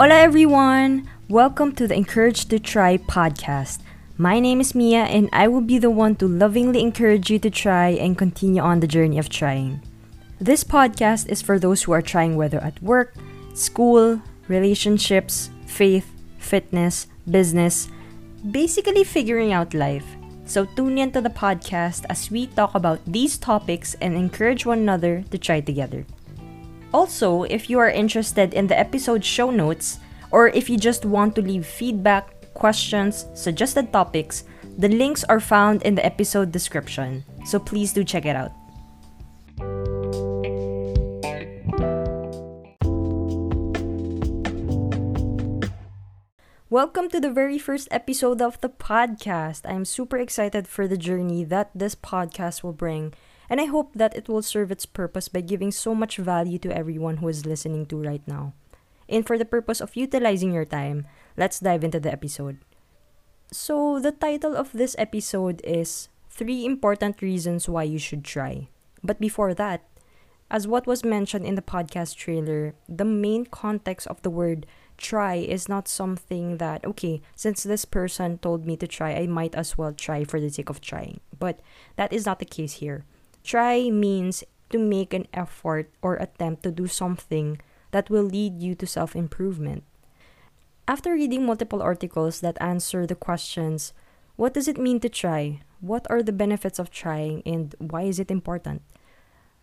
Hola everyone! Welcome to the Encourage to Try podcast. My name is Mia and I will be the one to lovingly encourage you to try and continue on the journey of trying. This podcast is for those who are trying whether at work, school, relationships, faith, fitness, business, basically figuring out life. So tune in to the podcast as we talk about these topics and encourage one another to try together. Also, if you are interested in the episode show notes, or if you just want to leave feedback, questions, suggested topics, the links are found in the episode description. So please do check it out. Welcome to the very first episode of the podcast. I'm super excited for the journey that this podcast will bring and I hope that it will serve its purpose by giving so much value to everyone who is listening to right now. And for the purpose of utilizing your time, let's dive into the episode. So, the title of this episode is Three Important Reasons Why You Should Try. But before that, as what was mentioned in the podcast trailer, the main context of the word try is not something that, okay, since this person told me to try, I might as well try for the sake of trying. But that is not the case here. Try means to make an effort or attempt to do something that will lead you to self improvement. After reading multiple articles that answer the questions what does it mean to try? What are the benefits of trying and why is it important?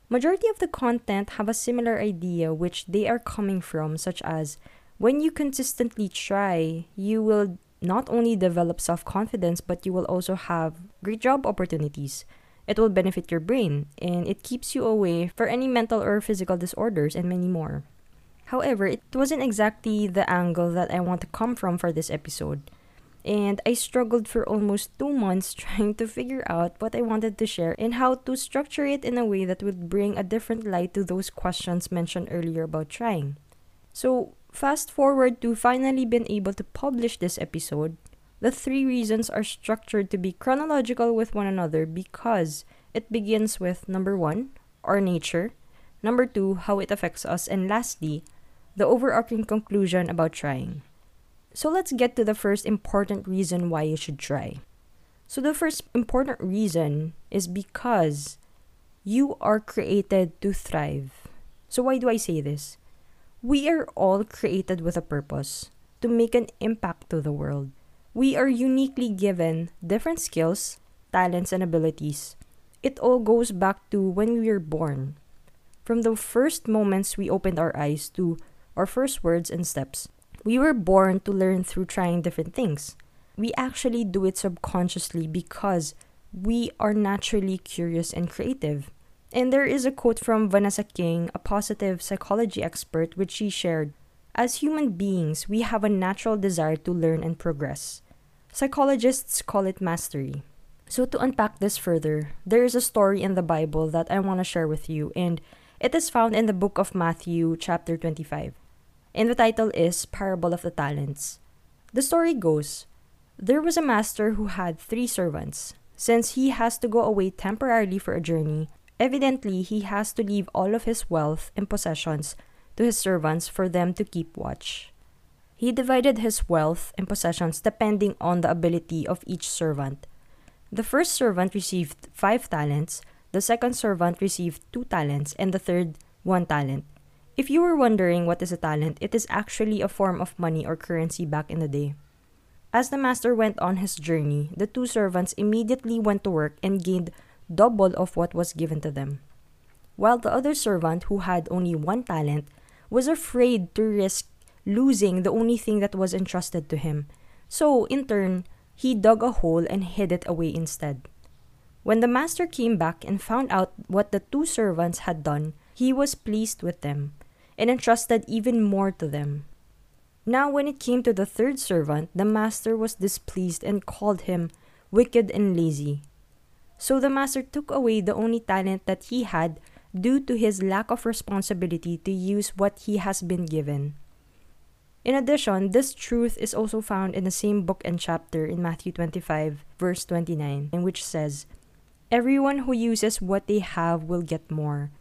Majority of the content have a similar idea which they are coming from such as when you consistently try, you will not only develop self-confidence but you will also have great job opportunities it will benefit your brain, and it keeps you away for any mental or physical disorders and many more. However, it wasn't exactly the angle that I want to come from for this episode. And I struggled for almost two months trying to figure out what I wanted to share and how to structure it in a way that would bring a different light to those questions mentioned earlier about trying. So, fast forward to finally being able to publish this episode, the three reasons are structured to be chronological with one another because it begins with number one, our nature, number two, how it affects us, and lastly, the overarching conclusion about trying. So let's get to the first important reason why you should try. So, the first important reason is because you are created to thrive. So, why do I say this? We are all created with a purpose to make an impact to the world we are uniquely given different skills, talents, and abilities. It all goes back to when we were born. From the first moments we opened our eyes to our first words and steps, we were born to learn through trying different things. We actually do it subconsciously because we are naturally curious and creative. And there is a quote from Vanessa King, a positive psychology expert, which she shared As human beings, we have a natural desire to learn and progress. Psychologists call it mastery. So, to unpack this further, there is a story in the Bible that I want to share with you, and it is found in the book of Matthew, chapter 25. And the title is Parable of the Talents. The story goes There was a master who had three servants. Since he has to go away temporarily for a journey, evidently he has to leave all of his wealth and possessions to his servants for them to keep watch. He divided his wealth and possessions depending on the ability of each servant. The first servant received five talents, the second servant received two talents, and the third one talent. If you were wondering what is a talent, it is actually a form of money or currency back in the day. As the master went on his journey, the two servants immediately went to work and gained double of what was given to them. While the other servant, who had only one talent, was afraid to risk losing the only thing that was entrusted to him. So, in turn, he dug a hole and hid it away instead. When the master came back and found out what the two servants had done, he was pleased with them and entrusted even more to them. Now, when it came to the third servant, the master was displeased and called him wicked and lazy. So the master took away the only talent that he had due to his lack of responsibility to use what he has been given. In addition, this truth is also found in the same book and chapter in Matthew 25, verse 29, in which says, Everyone who uses what they have will get more.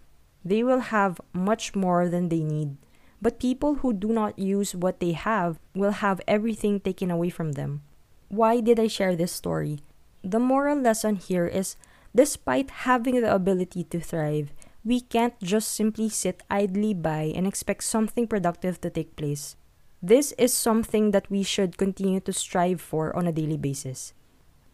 They will have much more than they need. But people who do not use what they have will have everything taken away from them. Why did I share this story? The moral lesson here is despite having the ability to thrive, we can't just simply sit idly by and expect something productive to take place. This is something that we should continue to strive for on a daily basis.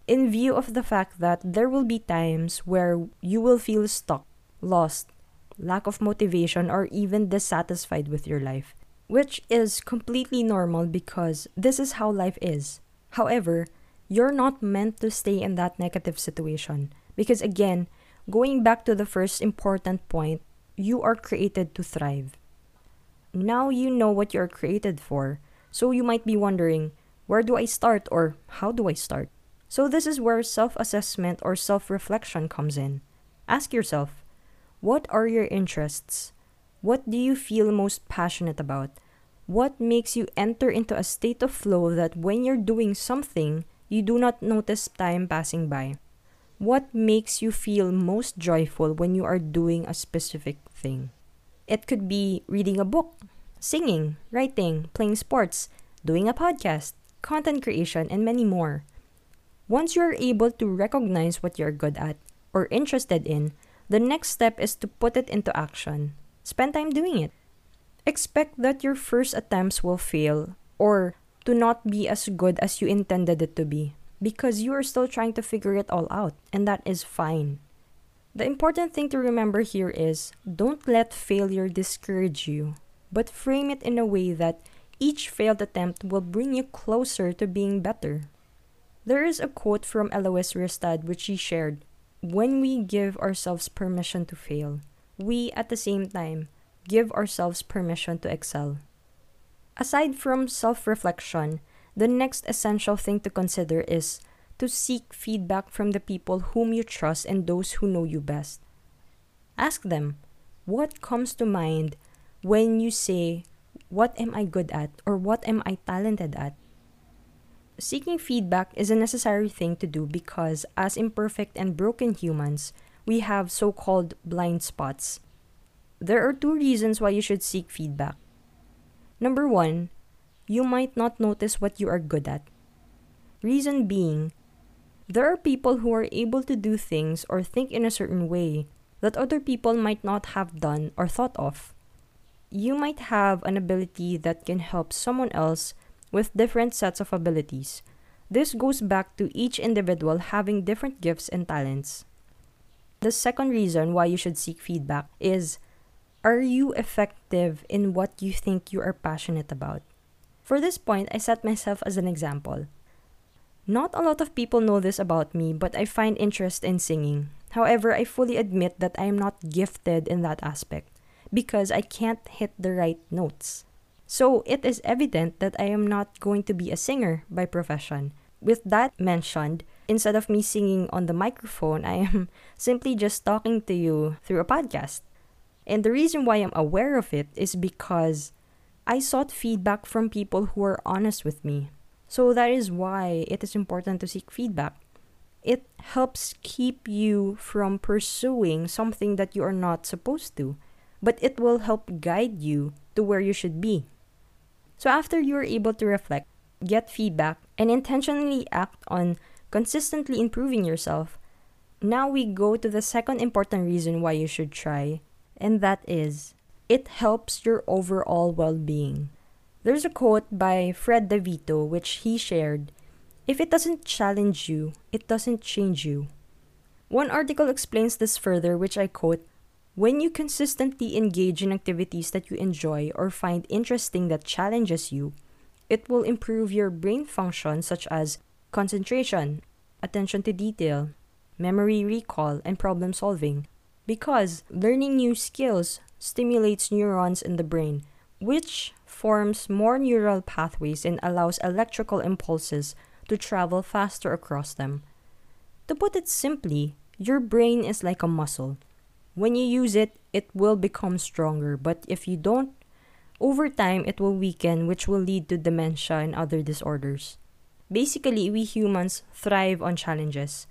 In view of the fact that there will be times where you will feel stuck, lost, lack of motivation, or even dissatisfied with your life, which is completely normal because this is how life is. However, you're not meant to stay in that negative situation because, again, going back to the first important point, you are created to thrive. Now you know what you're created for, so you might be wondering, where do I start or how do I start? So, this is where self assessment or self reflection comes in. Ask yourself, what are your interests? What do you feel most passionate about? What makes you enter into a state of flow that when you're doing something, you do not notice time passing by? What makes you feel most joyful when you are doing a specific thing? It could be reading a book, singing, writing, playing sports, doing a podcast, content creation, and many more. Once you are able to recognize what you're good at or interested in, the next step is to put it into action. Spend time doing it. Expect that your first attempts will fail or to not be as good as you intended it to be because you are still trying to figure it all out, and that is fine. The important thing to remember here is don't let failure discourage you, but frame it in a way that each failed attempt will bring you closer to being better. There is a quote from Eloise Ristad which she shared when we give ourselves permission to fail, we at the same time give ourselves permission to excel. Aside from self reflection, the next essential thing to consider is to seek feedback from the people whom you trust and those who know you best. Ask them, what comes to mind when you say, What am I good at? or What am I talented at? Seeking feedback is a necessary thing to do because, as imperfect and broken humans, we have so called blind spots. There are two reasons why you should seek feedback. Number one, you might not notice what you are good at. Reason being, there are people who are able to do things or think in a certain way that other people might not have done or thought of. You might have an ability that can help someone else with different sets of abilities. This goes back to each individual having different gifts and talents. The second reason why you should seek feedback is Are you effective in what you think you are passionate about? For this point, I set myself as an example. Not a lot of people know this about me, but I find interest in singing. However, I fully admit that I am not gifted in that aspect because I can't hit the right notes. So it is evident that I am not going to be a singer by profession. With that mentioned, instead of me singing on the microphone, I am simply just talking to you through a podcast. And the reason why I'm aware of it is because I sought feedback from people who are honest with me. So that is why it is important to seek feedback. It helps keep you from pursuing something that you are not supposed to, but it will help guide you to where you should be. So after you are able to reflect, get feedback, and intentionally act on consistently improving yourself, now we go to the second important reason why you should try, and that is it helps your overall well being. There's a quote by Fred DeVito which he shared If it doesn't challenge you, it doesn't change you. One article explains this further, which I quote when you consistently engage in activities that you enjoy or find interesting that challenges you, it will improve your brain function such as concentration, attention to detail, memory recall, and problem solving. Because learning new skills stimulates neurons in the brain, which forms more neural pathways and allows electrical impulses to travel faster across them. To put it simply, your brain is like a muscle when you use it, it will become stronger. But if you don't, over time it will weaken, which will lead to dementia and other disorders. Basically, we humans thrive on challenges.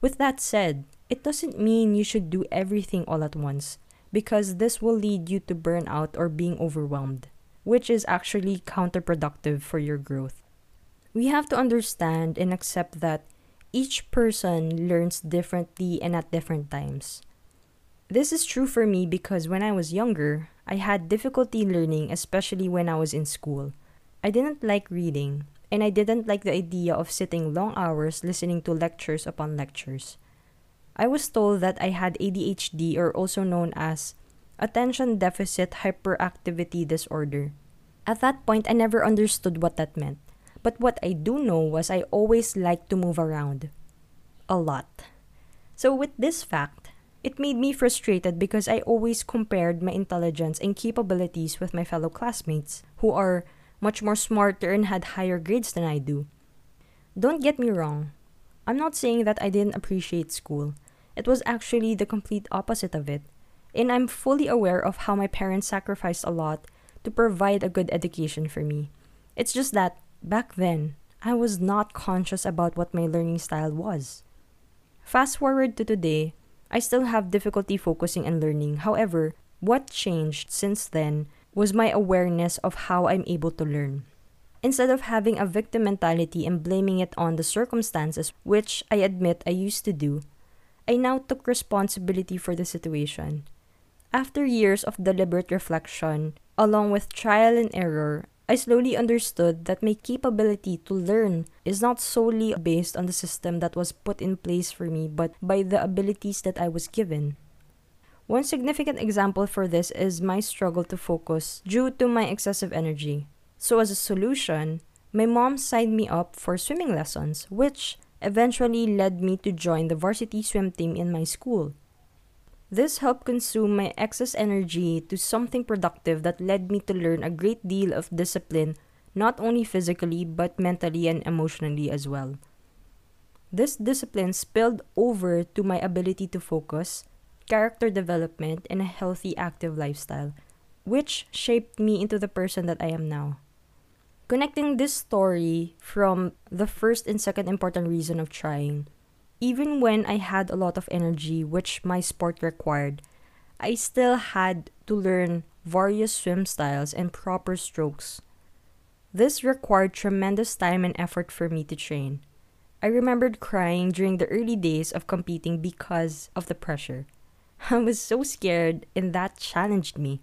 With that said, it doesn't mean you should do everything all at once, because this will lead you to burnout or being overwhelmed. which is actually counterproductive for your growth. We have to understand and accept that each person learns differently and at different times. This is true for me because when I was younger, I had difficulty learning, especially when I was in school. I didn't like reading, and I didn't like the idea of sitting long hours listening to lectures upon lectures. I was told that I had ADHD, or also known as Attention Deficit Hyperactivity Disorder. At that point, I never understood what that meant. But what I do know was I always liked to move around. A lot. So, with this fact, it made me frustrated because I always compared my intelligence and capabilities with my fellow classmates, who are much more smarter and had higher grades than I do. Don't get me wrong. I'm not saying that I didn't appreciate school. It was actually the complete opposite of it. And I'm fully aware of how my parents sacrificed a lot to provide a good education for me. It's just that, back then, I was not conscious about what my learning style was. Fast forward to today, I still have difficulty focusing and learning. However, what changed since then was my awareness of how I'm able to learn. Instead of having a victim mentality and blaming it on the circumstances, which I admit I used to do, I now took responsibility for the situation. After years of deliberate reflection, along with trial and error, I slowly understood that my capability to learn is not solely based on the system that was put in place for me, but by the abilities that I was given. One significant example for this is my struggle to focus due to my excessive energy. So, as a solution, my mom signed me up for swimming lessons, which eventually led me to join the varsity swim team in my school. This helped consume my excess energy to something productive that led me to learn a great deal of discipline, not only physically but mentally and emotionally as well. This discipline spilled over to my ability to focus, character development, and a healthy, active lifestyle, which shaped me into the person that I am now. Connecting this story from the first and second important reason of trying, even when I had a lot of energy, which my sport required, I still had to learn various swim styles and proper strokes. This required tremendous time and effort for me to train. I remembered crying during the early days of competing because of the pressure. I was so scared, and that challenged me.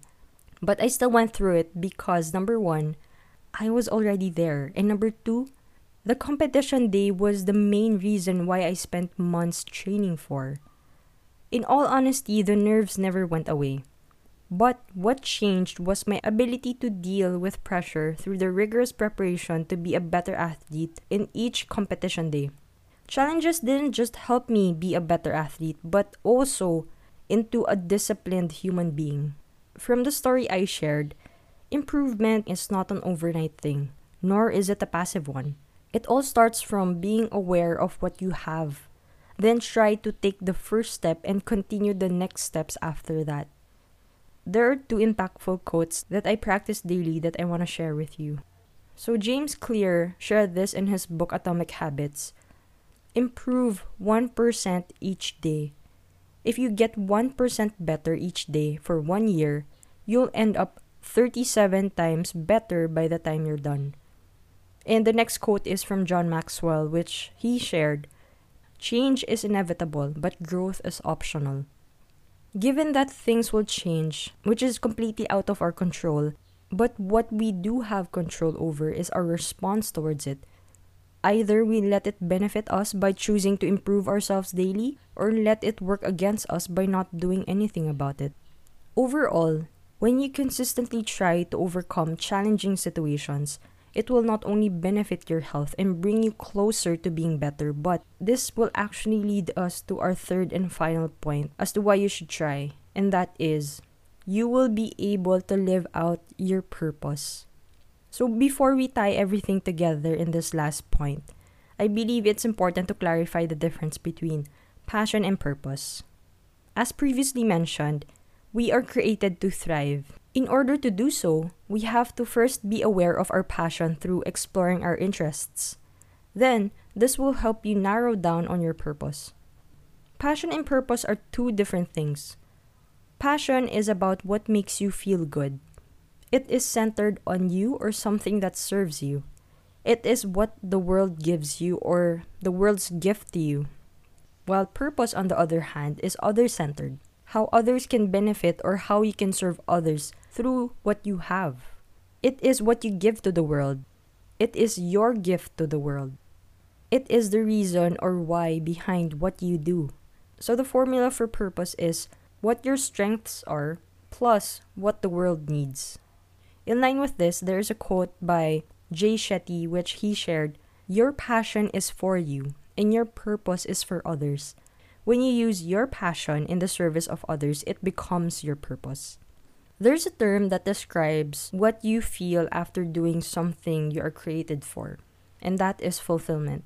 But I still went through it because number one, I was already there, and number two, the competition day was the main reason why I spent months training for. In all honesty, the nerves never went away. But what changed was my ability to deal with pressure through the rigorous preparation to be a better athlete in each competition day. Challenges didn't just help me be a better athlete, but also into a disciplined human being. From the story I shared, improvement is not an overnight thing, nor is it a passive one. It all starts from being aware of what you have, then try to take the first step and continue the next steps after that. There are two impactful quotes that I practice daily that I want to share with you. So, James Clear shared this in his book Atomic Habits Improve 1% each day if you get 1% better each day for one year, you'll end up 37 times better by the time you're done. And the next quote is from John Maxwell, which he shared Change is inevitable, but growth is optional. Given that things will change, which is completely out of our control, but what we do have control over is our response towards it Either we let it benefit us by choosing to improve ourselves daily, or let it work against us by not doing anything about it. Overall, when you consistently try to overcome challenging situations, it will not only benefit your health and bring you closer to being better, but this will actually lead us to our third and final point as to why you should try, and that is you will be able to live out your purpose. So before we tie everything together in this last point, I believe it's important to clarify the difference between passion and purpose. As previously mentioned, we are created to thrive. In order to do so, we have to first be aware of our passion through exploring our interests. Then, this will help you narrow down on your purpose. Passion and purpose are two different things. Passion is about what makes you feel good, It is centered on you or something that serves you. It is what the world gives you or the world's gift to you. While purpose, on the other hand, is other centered. How others can benefit or how you can serve others through what you have. It is what you give to the world. It is your gift to the world. It is the reason or why behind what you do. So the formula for purpose is what your strengths are plus what the world needs. In line with this, there is a quote by Jay Shetty which he shared Your passion is for you, and your purpose is for others. When you use your passion in the service of others, it becomes your purpose. There's a term that describes what you feel after doing something you are created for, and that is fulfillment.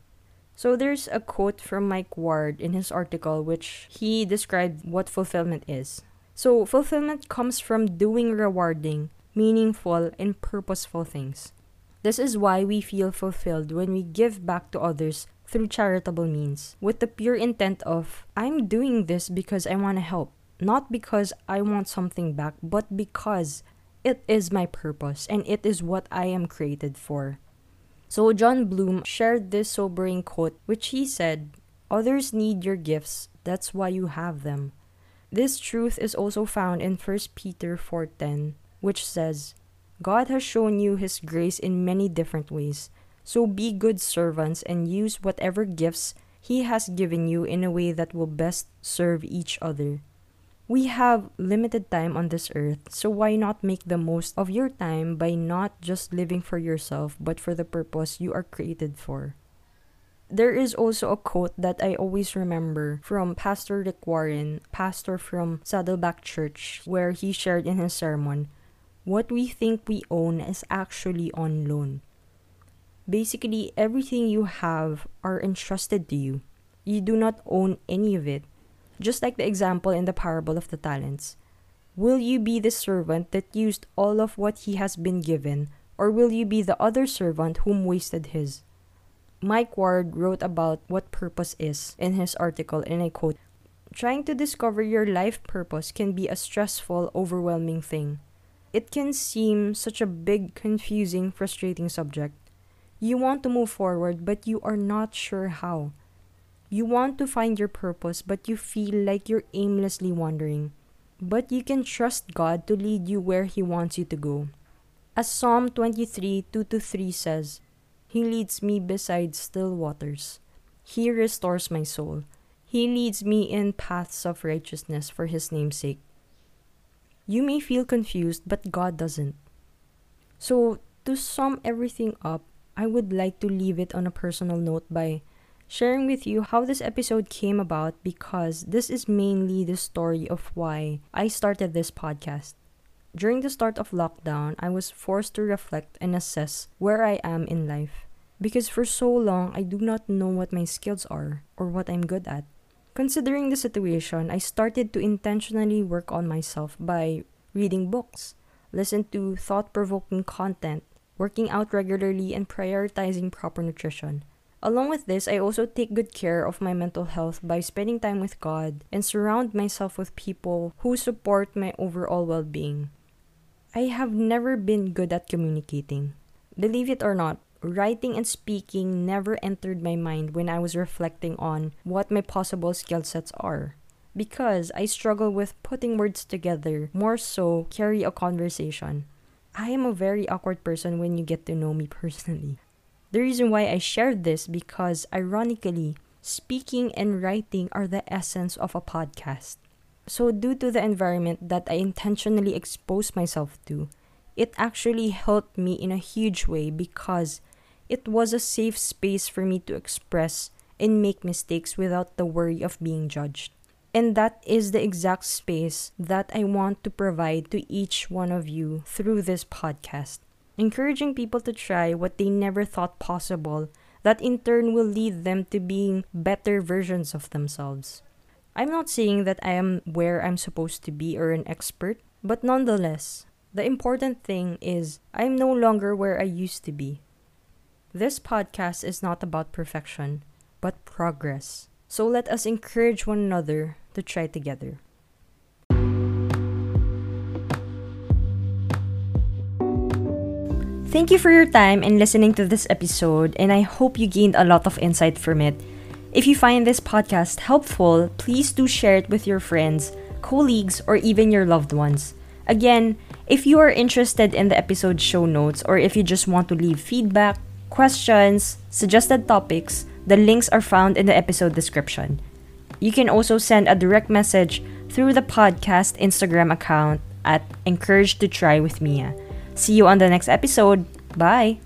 So there's a quote from Mike Ward in his article which he described what fulfillment is. So fulfillment comes from doing rewarding, meaningful, and purposeful things. This is why we feel fulfilled when we give back to others through charitable means, with the pure intent of, I'm doing this because I want to help, not because I want something back, but because it is my purpose and it is what I am created for. So Jon Bloom shared this sobering quote, which he said, Others need your gifts, that's why you have them. This truth is also found in 1 Peter 4:10, which says, God has shown you His grace in many different ways. So be good servants and use whatever gifts He has given you in a way that will best serve each other. We have limited time on this earth, so why not make the most of your time by not just living for yourself, but for the purpose you are created for? There is also a quote that I always remember from Pastor Rick Warren, pastor from Saddleback Church, where he shared in his sermon what we think we own is actually on loan. Basically, everything you have are entrusted to you. You do not own any of it. Just like the example in the parable of the talents. Will you be the servant that used all of what he has been given, or will you be the other servant whom wasted his? Mike Ward wrote about what purpose is in his article, and I quote Trying to discover your life purpose can be a stressful, overwhelming thing. It can seem such a big, confusing, frustrating subject. You want to move forward, but you are not sure how. You want to find your purpose, but you feel like you're aimlessly wandering. But you can trust God to lead you where He wants you to go. As Psalm 23 2 3 says, He leads me beside still waters. He restores my soul. He leads me in paths of righteousness for His name's sake. You may feel confused, but God doesn't. So, to sum everything up, I would like to leave it on a personal note by sharing with you how this episode came about because this is mainly the story of why I started this podcast. During the start of lockdown, I was forced to reflect and assess where I am in life. Because for so long, I do not know what my skills are or what I'm good at. Considering the situation, I started to intentionally work on myself by reading books, listen to thought-provoking content, working out regularly, and prioritizing proper nutrition. Along with this, I also take good care of my mental health by spending time with God and surround myself with people who support my overall well-being. I have never been good at communicating. Believe it or not, writing and speaking never entered my mind when I was reflecting on what my possible skill sets are. Because I struggle with putting words together, more so carry a conversation. I am a very awkward person when you get to know me personally. The reason why I shared this because ironically, speaking and writing are the essence of a podcast. So due to the environment that I intentionally exposed myself to, it actually helped me in a huge way because it was a safe space for me to express and make mistakes without the worry of being judged. And that is the exact space that I want to provide to each one of you through this podcast. Encouraging people to try what they never thought possible, that in turn will lead them to being better versions of themselves. I'm not saying that I am where I'm supposed to be or an expert, but nonetheless, the important thing is I'm no longer where I used to be. This podcast is not about perfection, but progress. So let us encourage one another to try together. Thank you for your time and listening to this episode, and I hope you gained a lot of insight from it. If you find this podcast helpful, please do share it with your friends, colleagues, or even your loved ones. Again, if you are interested in the episode show notes or if you just want to leave feedback, questions, suggested topics, the links are found in the episode description. You can also send a direct message through the podcast Instagram account at Encourage to Try with Mia. See you on the next episode. Bye!